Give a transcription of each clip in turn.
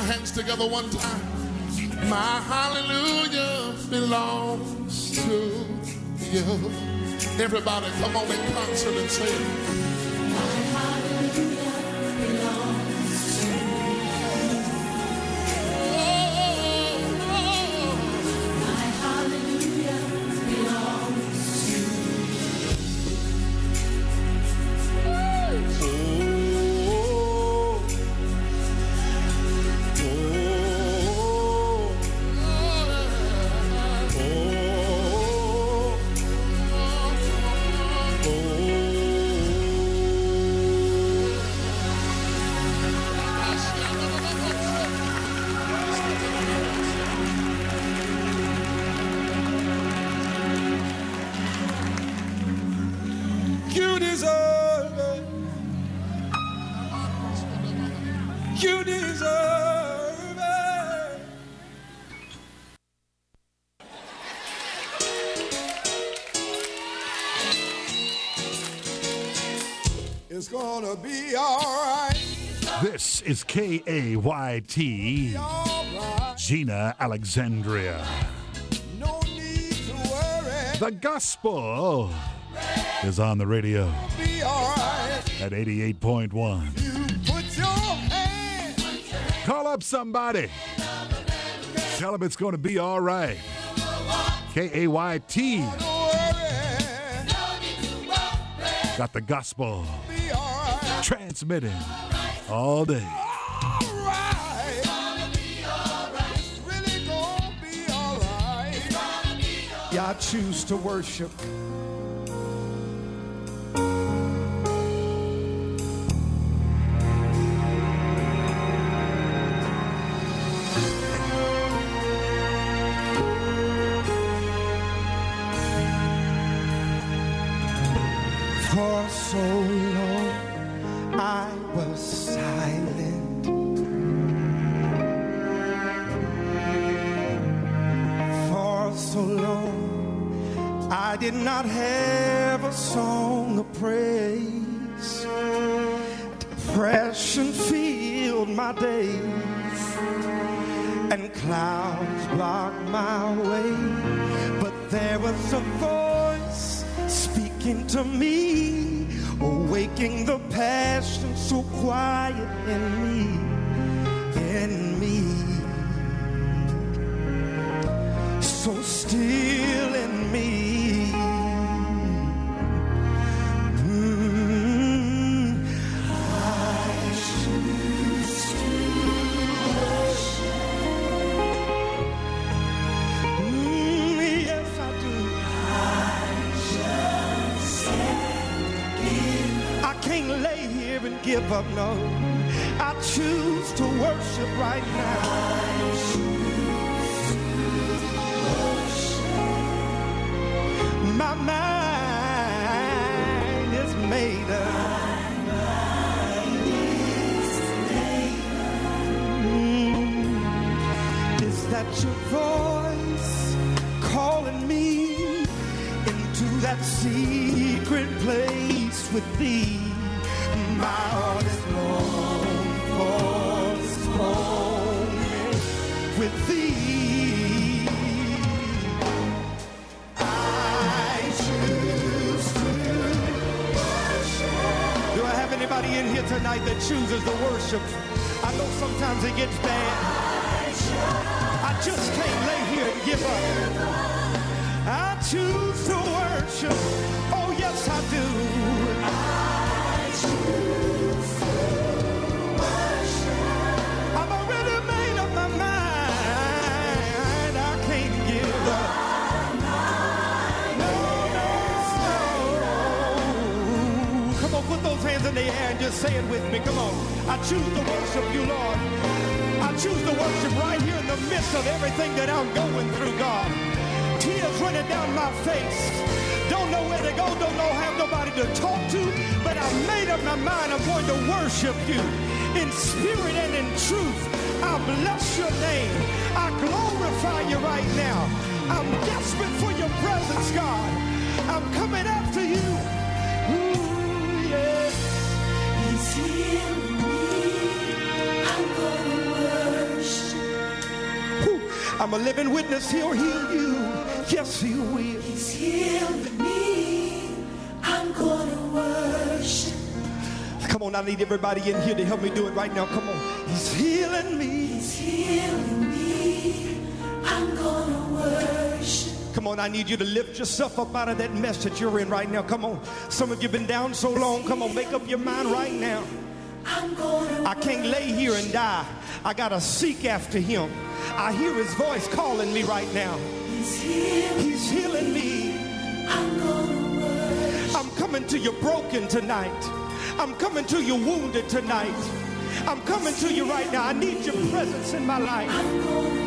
hands together one time. My hallelujah belongs to you. Everybody, come on in concert and say it. You deserve it. It's gonna be alright. This is K A Y T. Gina Alexandria. No need to worry. The gospel is on the radio Be at 88.1. Call up somebody. Tell them it's going to be all right. K A Y T got the gospel transmitting all day. Yeah, I choose to worship. So long I was silent. For so long I did not have a song of praise. Depression filled my days and clouds blocked my way. But there was a voice speaking to me, awaking the passion so quiet in me, in me. So still up, no. I choose to worship right now. My mind is made up. Mm. Is that your voice calling me into that secret place with thee? Tonight that chooses to worship? I know sometimes it gets bad. I just can't lay here and give up. I choose to worship. Oh, yes, I do. Just say it with me. Come on. I choose to worship you, Lord. I choose to worship right here in the midst of everything that I'm going through, God. Tears running down my face. Don't know where to go, don't know have nobody to talk to, but I made up my mind I'm going to worship you in spirit and in truth. I bless your name. I glorify you right now. I'm desperate for your presence, God. I'm coming after you. I'm a living witness, he'll heal you. Yes, he will. He's healed me. I'm gonna worship. Come on, I need everybody in here to help me do it right now. Come on. He's healing me. He's healing me. I'm gonna worship. Come on, I need you to lift yourself up out of that mess that you're in right now. Come on. Some of you have been down so long. Come on, make up your mind right now. I can't lay here and die. I got to seek after him. I hear his voice calling me right now. He's healing me. I'm. I'm coming to you broken tonight. I'm coming to you wounded tonight. I'm coming to you right now. I need your presence in my life.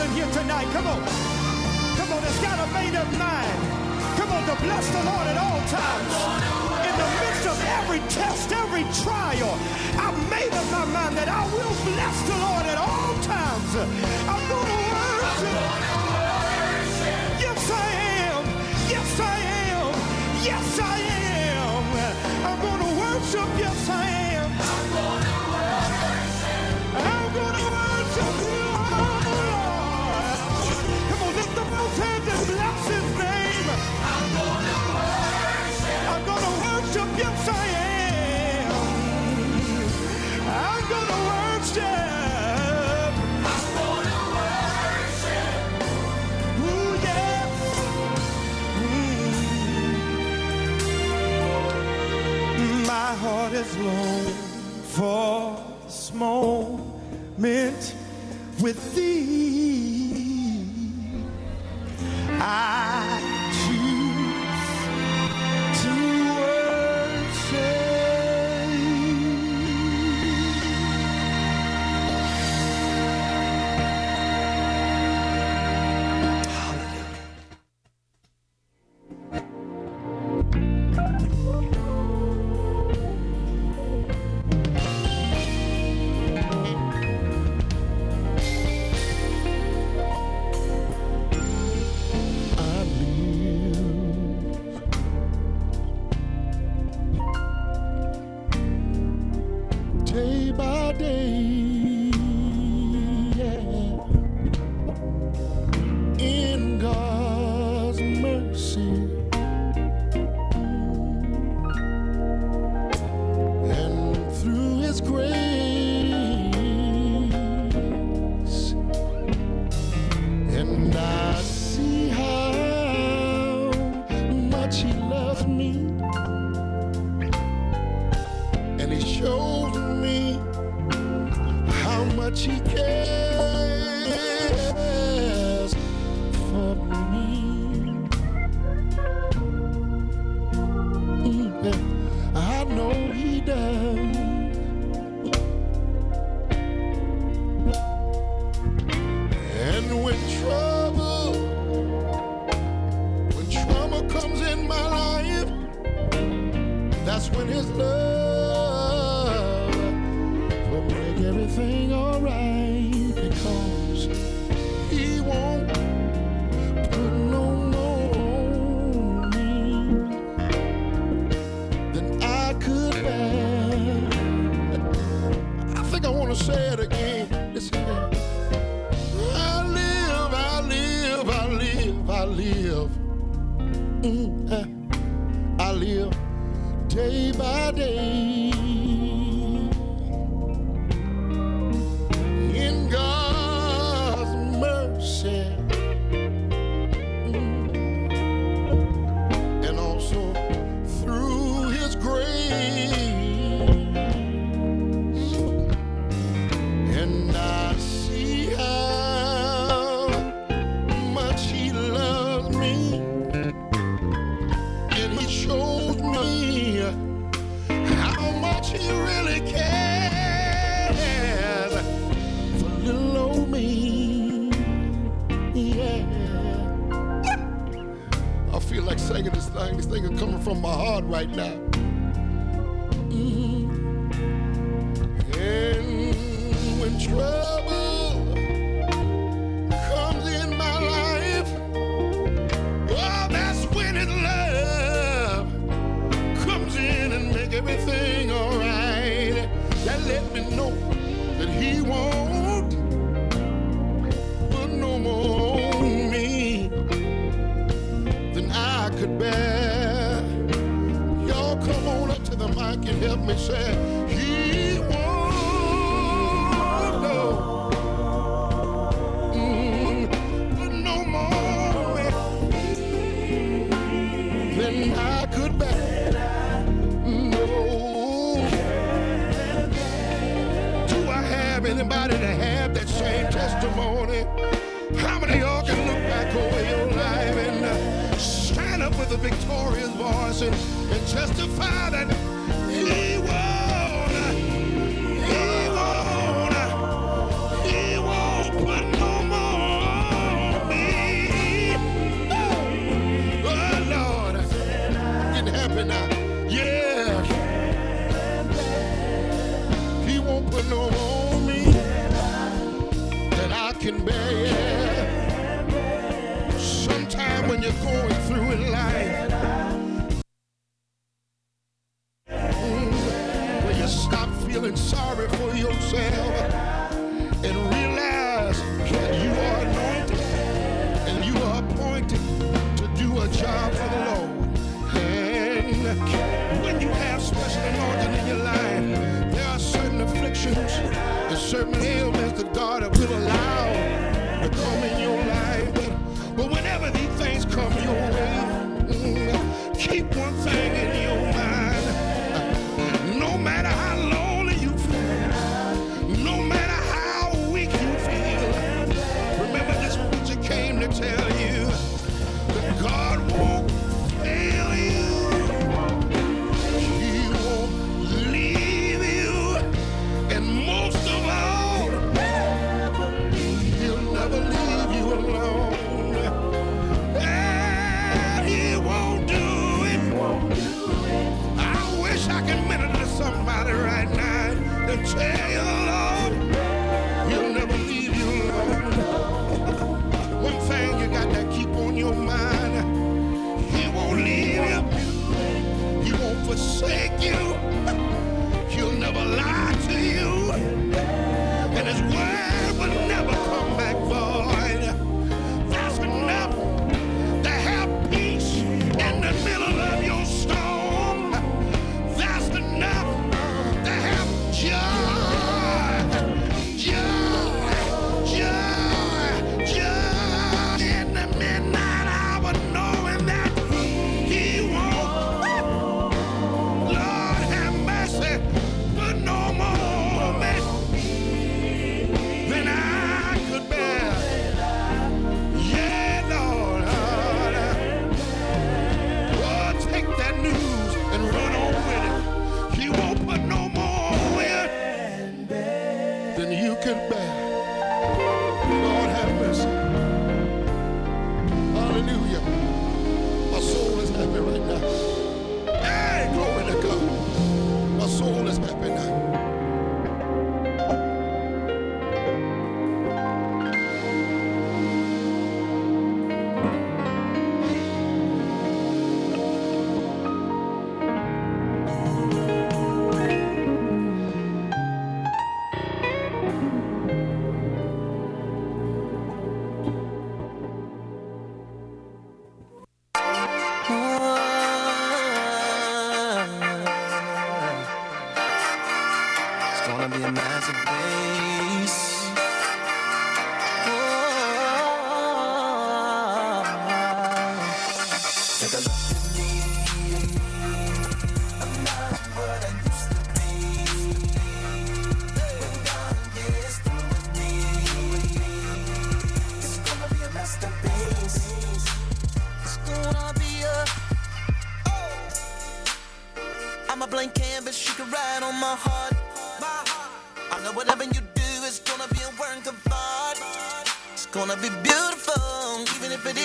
In here tonight. Come on. Come on, it's got a made up mind. Come on, to bless the Lord at all times. In the midst of every test, every trial, I've made up my mind that I will bless the Lord at all times. I'm going to worship. Yes, I am. Yes, I am. Yes, I am. I'm going to worship. Yes, I am. With thee. I much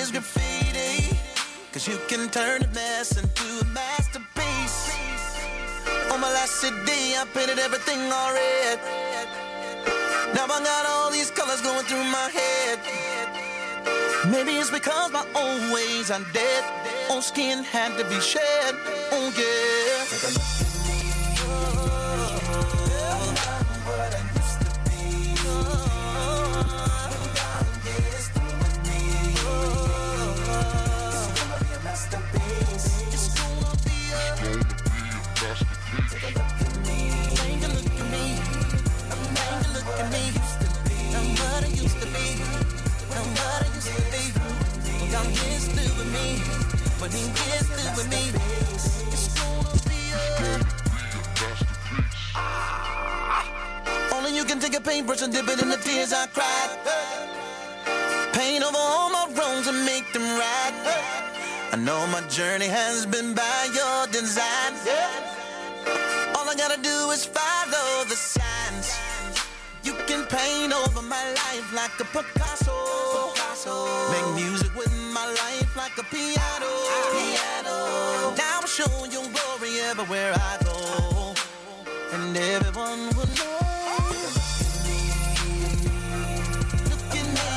is graffiti. Cause you can turn a mess into a masterpiece. On my last CD, I painted everything all red. Now I got all these colors going through my head. Maybe it's because my old ways are dead. Old skin had to be shed. Oh yeah. But he gets through with me. It's gonna be a Only you can take a paintbrush and dip it in the tears I cried. Paint over all my wrongs and make them right. I know my journey has been by your design. All I gotta do is follow the signs. You can paint over my life like a Picasso. Make music with a piano. piano. Now I'm showing your glory everywhere I go. And everyone will know. Look at me.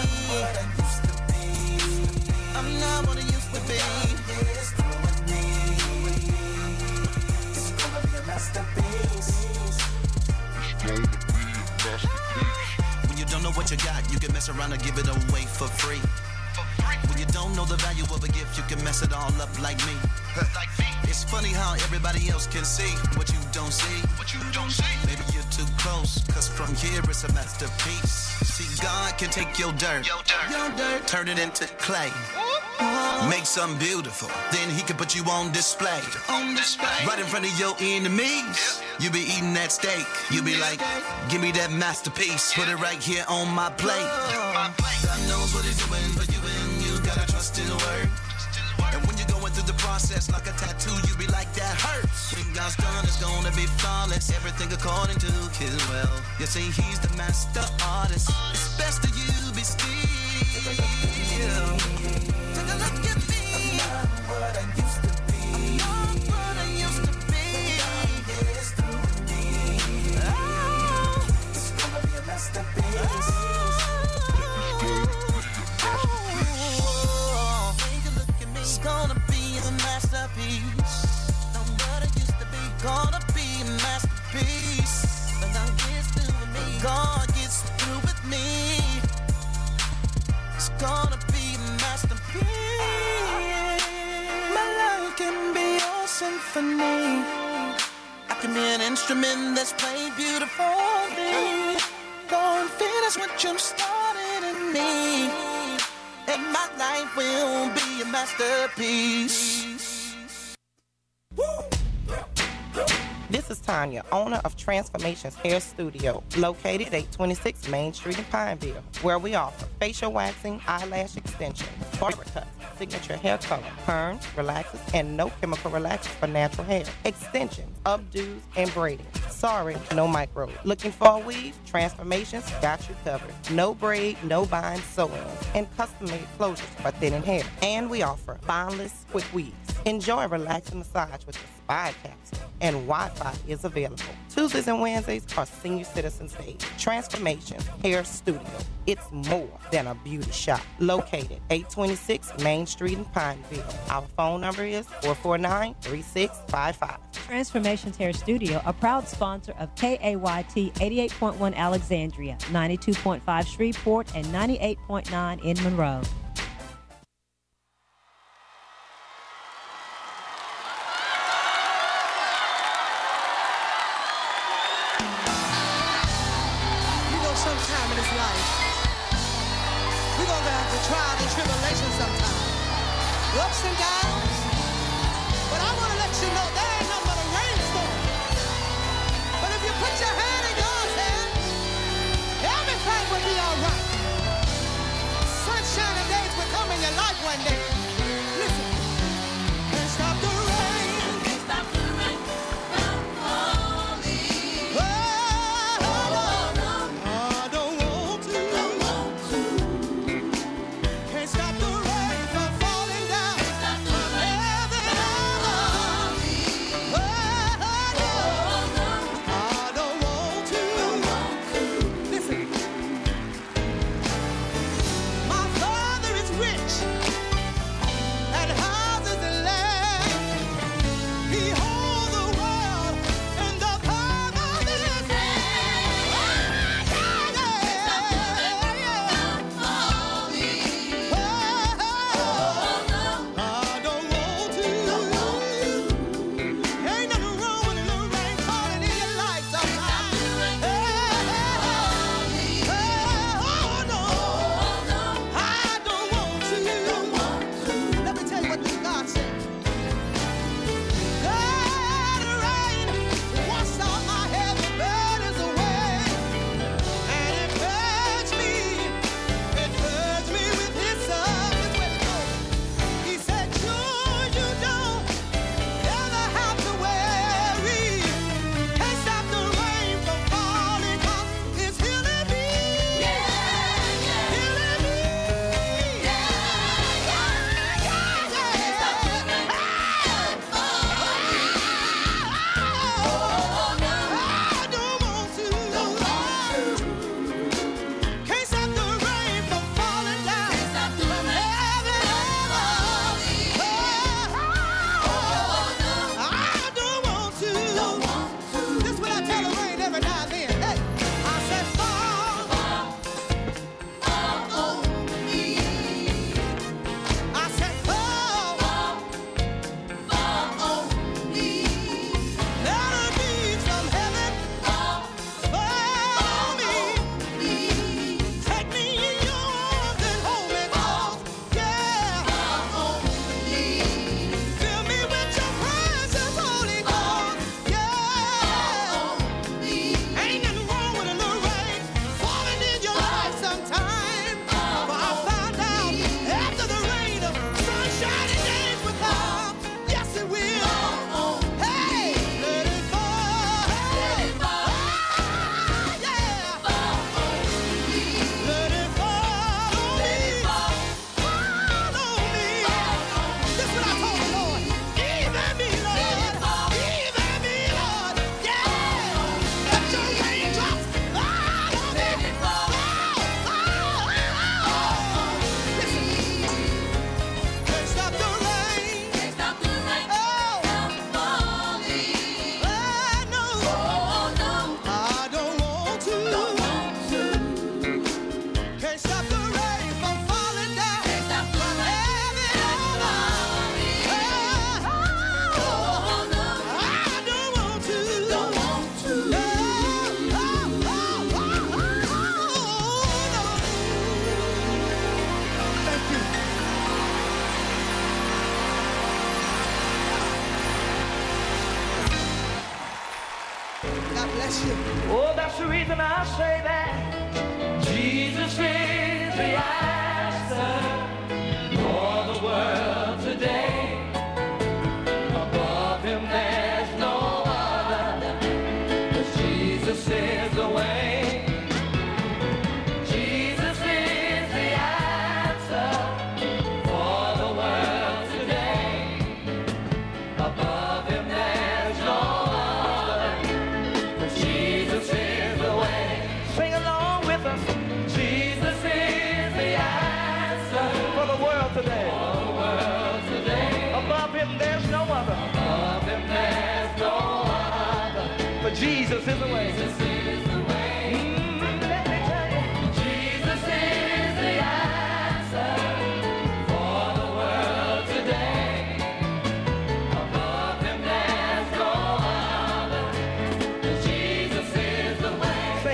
I'm not what I used to be. The best that be is straight through the cross beach when you don't know what you got, you can mess around and give it away for free. Don't know the value of a gift, you can mess it all up like me. like me. It's funny how everybody else can see what you don't see. What you don't see. Maybe you're too close, cause from here it's a masterpiece. See, God can take your dirt, your dirt, turn it into clay. Make something beautiful, then he can put you on display. On display. Right in front of your enemies. You be eating that steak. You be like, give me that masterpiece. Put it right here on my plate. Process like a tattoo, you be like, that hurts. When God's done, it's gonna be flawless. Everything according to his will. You see, he's the master artist. It's best that you be still. Take a look at me. Symphony. I can be an instrument that's played beautifully. And finish what you started in me. And my life will be a masterpiece. This is Tanya, owner of Transformations Hair Studio, located at 26 Main Street in Pineville, where we offer facial waxing, eyelash extension, barber cuts, signature hair color, perms, relaxers, and no chemical relaxers for natural hair, extensions, updos, and braiding. Sorry, no micro. Looking for a weave? Transformations got you covered. No braid, no bind sew-ins, and custom-made closures for thinning hair. And we offer bondless quick weaves. Enjoy a relaxing massage with the Spa Capsule, and Wi-Fi is available. Tuesdays and Wednesdays are Senior Citizens Day. Transformation Hair Studio. It's more than a beauty shop. Located 826 Main Street in Pineville. Our phone number is 449-3655. Transformations Hair Studio, a proud sponsor of KAYT 88.1 Alexandria, 92.5 Shreveport, and 98.9 in Monroe.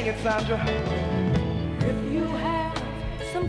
Sing it, Sandra. If you have some.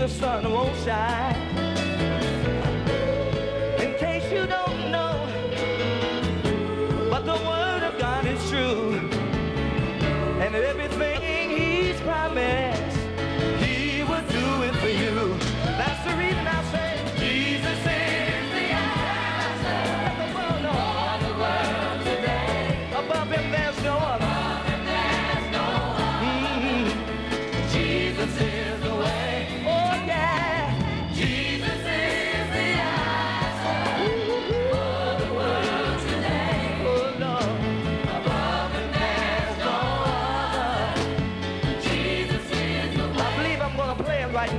the sun won't shine.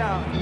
out.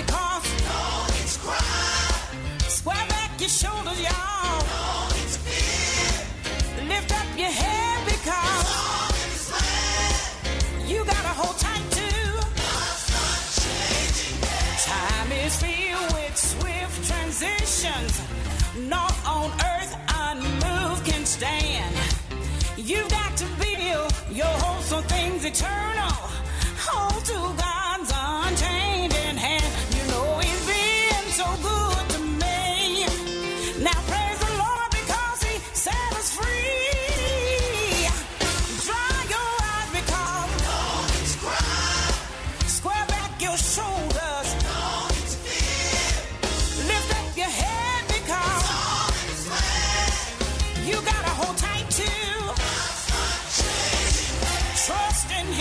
because no, it's crime. Square back your shoulders, y'all. No, it's fear. Lift up your head because it's all you gotta hold tight to. Time is filled with swift transitions. Not on earth unmoved can stand. You've got to build your hopes on things eternal. Hold to God's unchanged.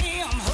him.